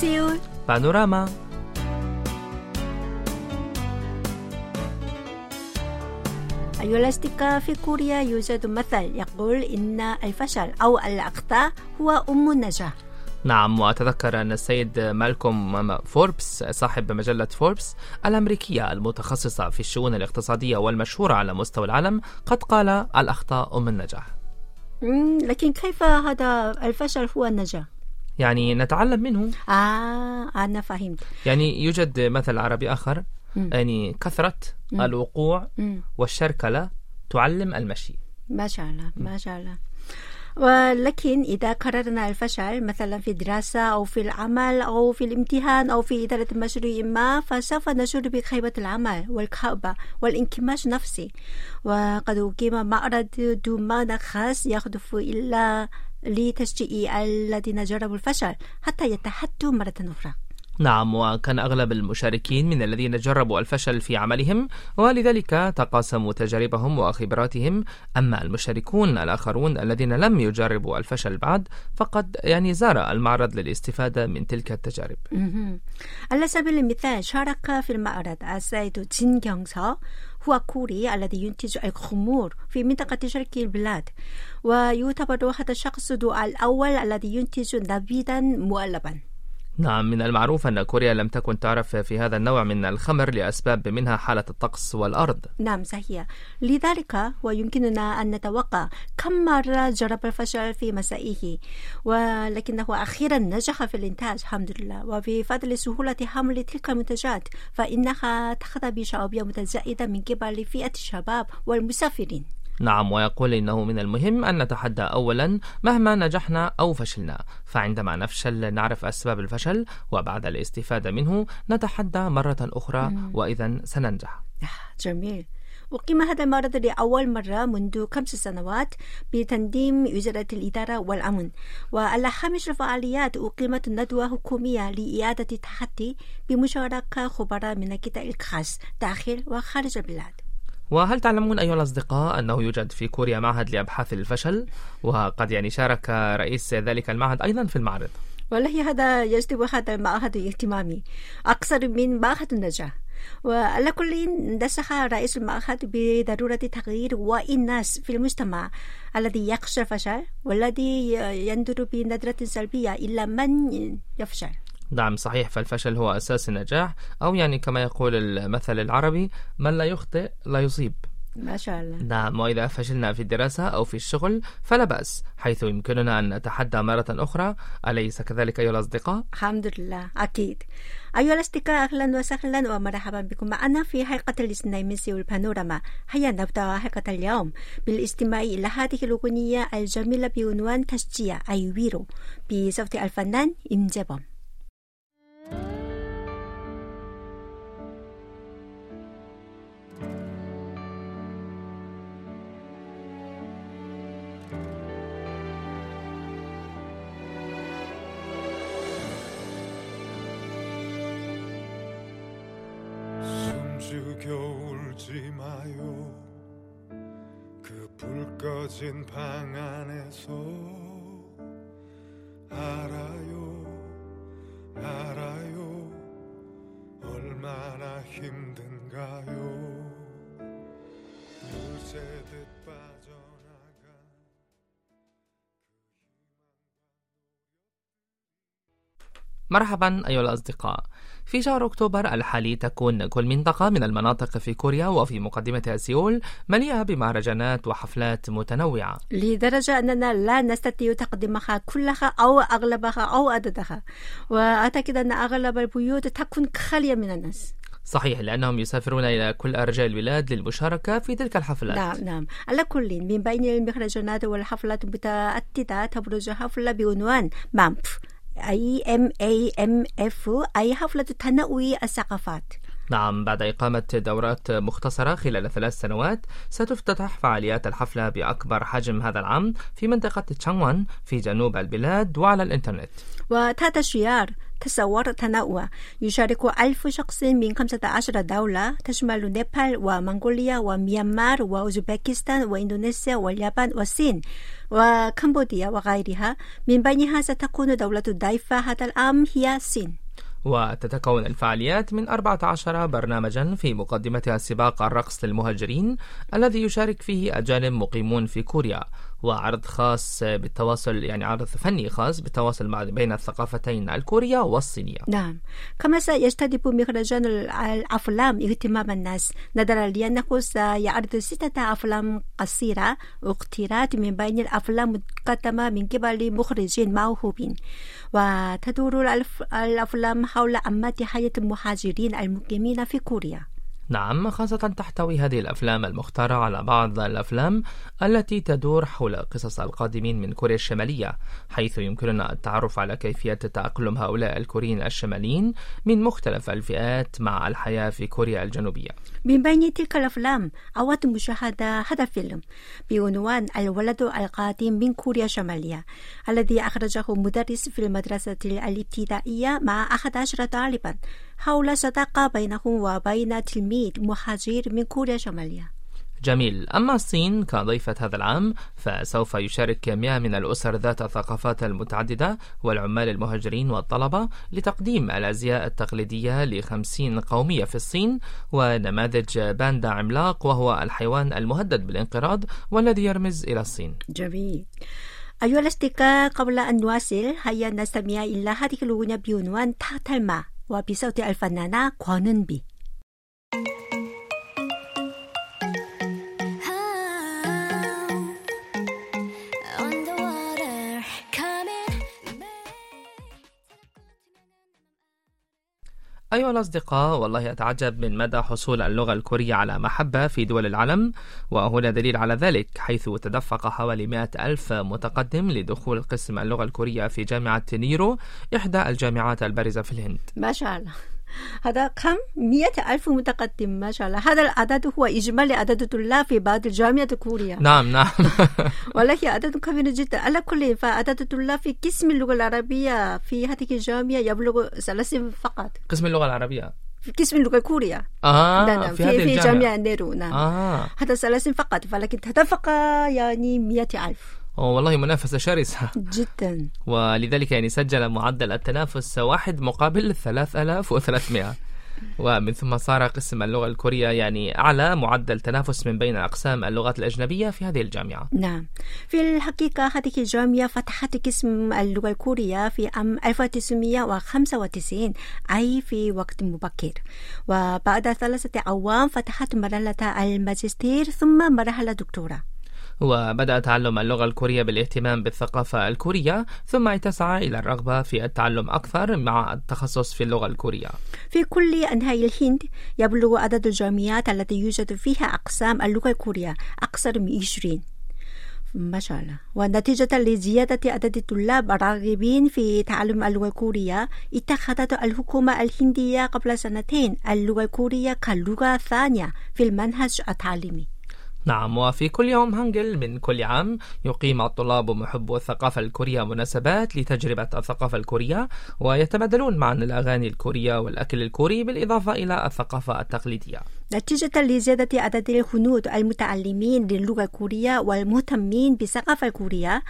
سيول بانوراما أيها الأصدقاء في كوريا يوجد مثل يقول إن الفشل أو الأخطاء هو أم النجاح نعم وأتذكر أن السيد مالكوم فوربس صاحب مجلة فوربس الأمريكية المتخصصة في الشؤون الاقتصادية والمشهورة على مستوى العالم قد قال الأخطاء أم النجاح لكن كيف هذا الفشل هو النجاح؟ يعني نتعلم منه آه أنا فهمت. يعني يوجد مثل عربي آخر مم. يعني كثرة الوقوع مم. والشركلة تعلم المشي. ما شاء الله ما شاء الله. ولكن إذا قررنا الفشل مثلا في الدراسة أو في العمل أو في الامتحان أو في إدارة مشروع ما فسوف نشعر بخيبة العمل والكآبة والانكماش النفسي وقد أقيم معرض دومان خاص يهدف إلى لتشجيع الذين جربوا الفشل حتى يتحدوا مرة أخرى. نعم وكان أغلب المشاركين من الذين جربوا الفشل في عملهم ولذلك تقاسموا تجاربهم وخبراتهم. أما المشاركون الآخرون الذين لم يجربوا الفشل بعد فقد يعني زار المعرض للاستفادة من تلك التجارب. على سبيل المثال شارك في المعرض السيد جين 경서 هو كوري الذي ينتج الخمور في منطقة شرق البلاد ويعتبر هذا الشخص الأول الذي ينتج نبيذا مؤلبا. نعم من المعروف أن كوريا لم تكن تعرف في هذا النوع من الخمر لأسباب منها حالة الطقس والأرض. نعم صحيح. لذلك ويمكننا أن نتوقع كم مرة جرب الفشل في مسائه. ولكنه أخيرا نجح في الإنتاج الحمد لله. وبفضل سهولة حمل تلك المنتجات فإنها تخذ بشعبية متزايدة من قبل فئة الشباب والمسافرين. نعم ويقول إنه من المهم أن نتحدى أولا مهما نجحنا أو فشلنا. فعندما نفشل نعرف أسباب الفشل وبعد الاستفادة منه نتحدى مرة أخرى وإذا سننجح. آه، جميل. أقيم هذا المعرض لأول مرة منذ خمس سنوات بتنظيم وزارة الإدارة والأمن. وعلى هامش الفعاليات أقيمت ندوة حكومية لإعادة التحدي بمشاركة خبراء من القطاع الخاص داخل وخارج البلاد. وهل تعلمون أيها الأصدقاء أنه يوجد في كوريا معهد لأبحاث الفشل؟ وقد يعني شارك رئيس ذلك المعهد أيضا في المعرض. والله هذا يجذب هذا المعهد اهتمامي أكثر من معهد النجاح وعلى كل نصح رئيس المعهد بضرورة تغيير وعي الناس في المجتمع الذي يخشى الفشل والذي ينظر بنظرة سلبية إلى من يفشل. نعم صحيح فالفشل هو أساس النجاح أو يعني كما يقول المثل العربي من لا يخطئ لا يصيب. ما شاء الله. نعم وإذا فشلنا في الدراسة أو في الشغل فلا بأس حيث يمكننا أن نتحدى مرة أخرى. أليس كذلك أيها الأصدقاء؟ الحمد لله أكيد. أيها الأصدقاء أهلا وسهلا ومرحبا بكم معنا في حلقة الاثنين من سيول بانوراما. هيا نبدأ حلقة اليوم. بالاستماع إلى هذه الأغنية الجميلة بعنوان تشجيع أي ويرو بصوت الفنان 임 재범 숨죽여 울지 마요. 그 불 꺼진 방 안에서 알아요 알아요. 얼마나 힘든가요? 물새듯 مرحبا أيها الأصدقاء. في شهر أكتوبر الحالي تكون كل منطقة من المناطق في كوريا وفي مقدمتها سيول مليئة بمهرجانات وحفلات متنوعة. لدرجة أننا لا نستطيع تقديمها كلها أو أغلبها أو عددها. وأعتقد أن أغلب البيوت تكون خالية من الناس. صحيح لأنهم يسافرون إلى كل أرجاء البلاد للمشاركة في تلك الحفلات. نعم نعم. على كل من بين المهرجانات والحفلات المتعددة تبرز حفلة بعنوان مامف أي M A M F أي حفلة تنوي الثقافات. نعم بعد إقامة دورات مختصرة خلال ثلاث سنوات ستفتتح فعاليات الحفلة بأكبر حجم هذا العام في منطقة تشانغوان في جنوب البلاد وعلى الإنترنت. وتحت شعار تصور تنوع يشارك ألف شخص من 15 دولة تشمل نيبال ومنغوليا وميانمار وأوزبكستان وإندونيسيا واليابان والصين وكمبوديا وغيرها من بينها ستكون دولة الضيفة هذا العام هي الصين وتتكون الفعاليات من 14 برنامجا في مقدمتها سباق الرقص للمهاجرين الذي يشارك فيه أجانب مقيمون في كوريا وعرض خاص بالتواصل يعني عرض فني خاص بالتواصل مع بين الثقافتين الكورية والصينية. نعم. كما سيجتذب مهرجان الأفلام اهتمام الناس. نظرا لأنه سيعرض ستة أفلام قصيرة اختيرت من بين الأفلام المقدمة من قبل مخرجين موهوبين. وتدور الأفلام حول أمات حياة المهاجرين المقيمين في كوريا. نعم خاصة تحتوي هذه الأفلام المختارة على بعض الأفلام التي تدور حول قصص القادمين من كوريا الشمالية حيث يمكننا التعرف على كيفية تأقلم هؤلاء الكوريين الشماليين من مختلف الفئات مع الحياة في كوريا الجنوبية. من بين تلك الأفلام أود مشاهدة هذا الفيلم بعنوان الولد القادم من كوريا الشمالية الذي أخرجه مدرس في المدرسة الابتدائية مع 11 طالبا. حول صداقة بينهم وبين تلميذ مهاجر من كوريا الشمالية. جميل. أما الصين كضيفة هذا العام فسوف يشارك مئة من الأسر ذات الثقافات المتعددة والعمال المهاجرين والطلبة لتقديم الأزياء التقليدية لخمسين قومية في الصين ونماذج باندا عملاق وهو الحيوان المهدد بالانقراض والذي يرمز إلى الصين. جميل. أيها الأصدقاء قبل أن نواصل هيا نستمع إلى هذه الأغنية بعنوان تحت الماء. 와 비사우디 알판나나 권은비. أيها الأصدقاء والله أتعجب من مدى حصول اللغة الكورية على محبة في دول العالم وهنا دليل على ذلك حيث تدفق حوالي مئة ألف متقدم لدخول قسم اللغة الكورية في جامعة نيرو إحدى الجامعات البارزة في الهند. ما شاء الله. هذا كم؟ مئة ألف متقدم ما شاء الله. هذا العدد هو إجمالي عدد الطلاب في بعض الجامعات الكورية نعم نعم. والله عدد كبير جدا. على كل فعدد الطلاب في قسم اللغة العربية في هذه الجامعة يبلغ ثلاثين فقط. قسم اللغة العربية؟ في قسم اللغة الكورية آه نعم في, في, في جامعة نيرو نعم. آه. هذا ثلاثين فقط ولكن تدفق يعني مئة ألف. والله منافسة شرسة. جدا. ولذلك يعني سجل معدل التنافس واحد مقابل 3300 ومن ثم صار قسم اللغة الكورية يعني أعلى معدل تنافس من بين أقسام اللغات الأجنبية في هذه الجامعة. نعم. في الحقيقة هذه الجامعة فتحت قسم اللغة الكورية في عام 1995 أي في وقت مبكر. وبعد ثلاثة أعوام فتحت مرحلة الماجستير ثم مرحلة دكتوراه. وبدأ تعلم اللغة الكورية بالاهتمام بالثقافة الكورية ثم اتسع إلى الرغبة في التعلم أكثر مع التخصص في اللغة الكورية. في كل أنحاء الهند يبلغ عدد الجامعات التي يوجد فيها أقسام اللغة الكورية أكثر من 20 ما شاء الله. ونتيجة لزيادة عدد الطلاب الراغبين في تعلم اللغة الكورية اتخذت الحكومة الهندية قبل سنتين اللغة الكورية كلغة ثانية في المنهج التعليمي. نعم وفي كل يوم هانجل من كل عام يقيم الطلاب محبو الثقافة الكورية مناسبات لتجربة الثقافة الكورية ويتبادلون معا الأغاني الكورية والأكل الكوري بالإضافة إلى الثقافة التقليدية. نتيجة لزيادة عدد الهنود المتعلمين للغة الكورية والمهتمين بالثقافة الكورية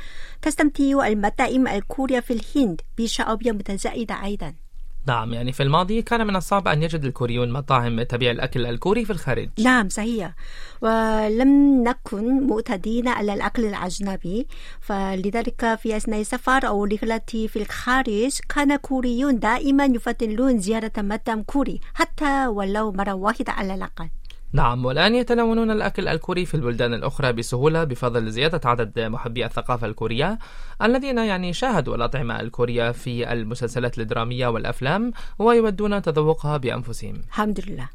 تستمتع المطاعم الكورية في الهند بشعوبية متزايدة أيضا. نعم يعني في الماضي كان من الصعب أن يجد الكوريون مطاعم تبيع الأكل الكوري في الخارج. نعم صحيح. ولم نكن معتادين على الأكل الأجنبي فلذلك في أثناء السفر أو رحلتي في الخارج كان كوريون دائما يفضلون زيارة مطعم كوري حتى ولو مرة واحدة على الأقل. نعم والآن يتناولون الأكل الكوري في البلدان الأخرى بسهولة بفضل زيادة عدد محبي الثقافة الكورية الذين يعني شاهدوا الأطعمة الكورية في المسلسلات الدرامية والأفلام ويودون تذوقها بأنفسهم. الحمد لله.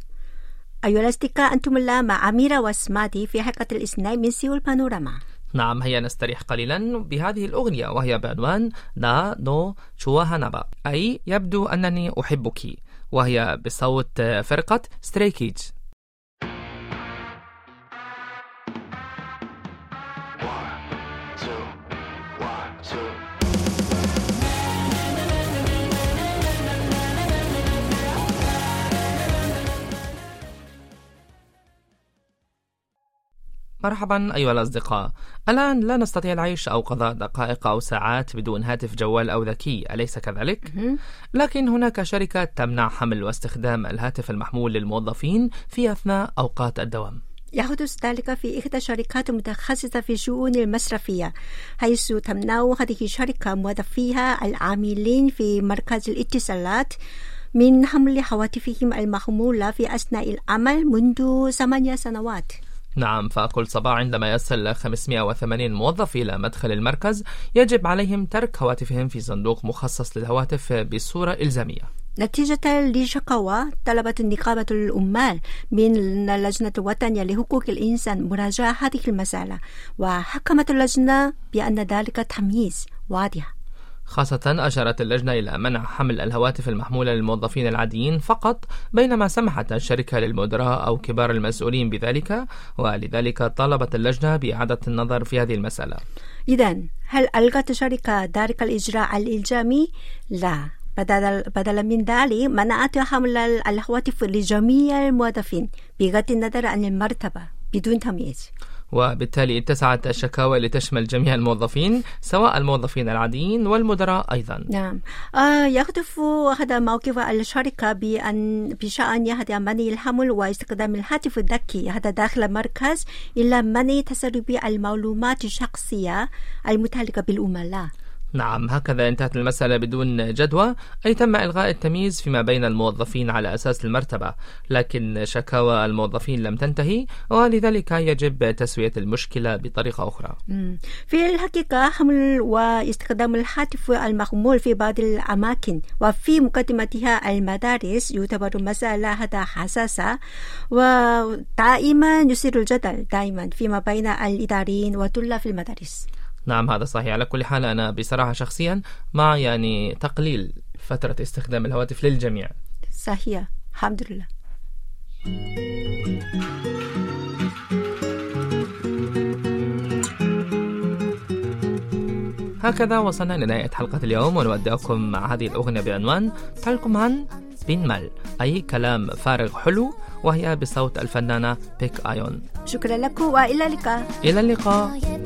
أيها الأصدقاء أنتم الآن مع أميرة وسمادي في حلقة الاثنين من سيول بانوراما. نعم هيا نستريح قليلا بهذه الأغنية وهي بعنوان 나 너 좋아하나 봐 أي يبدو أنني أحبك. وهي بصوت فرقة ستري مرحبا أيها الأصدقاء. الآن لا نستطيع العيش أو قضاء دقائق أو ساعات بدون هاتف جوال أو ذكي أليس كذلك؟ لكن هناك شركة تمنع حمل واستخدام الهاتف المحمول للموظفين في أثناء أوقات الدوام. يحدث ذلك في إحدى الشركات المتخصصة في الشؤون المصرفية حيث تمنع هذه الشركة موظفيها العاملين في مركز الاتصالات من حمل هواتفهم المحمولة في أثناء العمل منذ ثمانية سنوات. نعم فكل صباح عندما يصل 580 موظف إلى مدخل المركز يجب عليهم ترك هواتفهم في صندوق مخصص للهواتف بصورة إلزامية. نتيجة لشكوى طلبت نقابة العمال من اللجنة الوطنية لحقوق الإنسان مراجعة هذه المسألة وحكمت اللجنة بأن ذلك تمييز واضح. خاصة أشارت اللجنة إلى منع حمل الهواتف المحمولة للموظفين العاديين فقط بينما سمحت الشركة للمدراء أو كبار المسؤولين بذلك ولذلك طالبت اللجنة بإعادة النظر في هذه المسألة. إذا هل ألغت الشركة ذلك الإجراء الإلزامي؟ لا. بدل, بدلا من ذلك منعت حمل الهواتف لجميع الموظفين بغض النظر عن المرتبة بدون تمييز. وبالتالي اتسعت الشكاوى لتشمل جميع الموظفين سواء الموظفين العاديين والمدراء أيضا. نعم. آه يهدف هذا موقف الشركة بأن بشأن هذا منع الحمل واستخدام الهاتف الذكي. هذا داخل المركز إلى منع تسرب المعلومات الشخصية المتعلقة بالعملاء نعم هكذا انتهت المسألة بدون جدوى. أي تم إلغاء التمييز فيما بين الموظفين على أساس المرتبة لكن شكاوى الموظفين لم تنتهي ولذلك يجب تسوية المشكلة بطريقة أخرى. في الحقيقة حمل واستخدام الهاتف المحمول في بعض الأماكن وفي مقدمتها المدارس يعتبر مسألة هذا حساسة ودائما يثير الجدل دائما فيما بين الإداريين وطلاب المدارس. نعم هذا صحيح. على كل حال أنا بصراحة شخصيا مع يعني تقليل فترة استخدام الهواتف للجميع. صحيح. الحمد لله. هكذا وصلنا لنهاية حلقة اليوم ونودعكم مع هذه الأغنية بعنوان تلكم عن بين مال أي كلام فارغ حلو وهي بصوت الفنانة بيك آيون. شكرا لكم وإلى اللقاء. إلى اللقاء.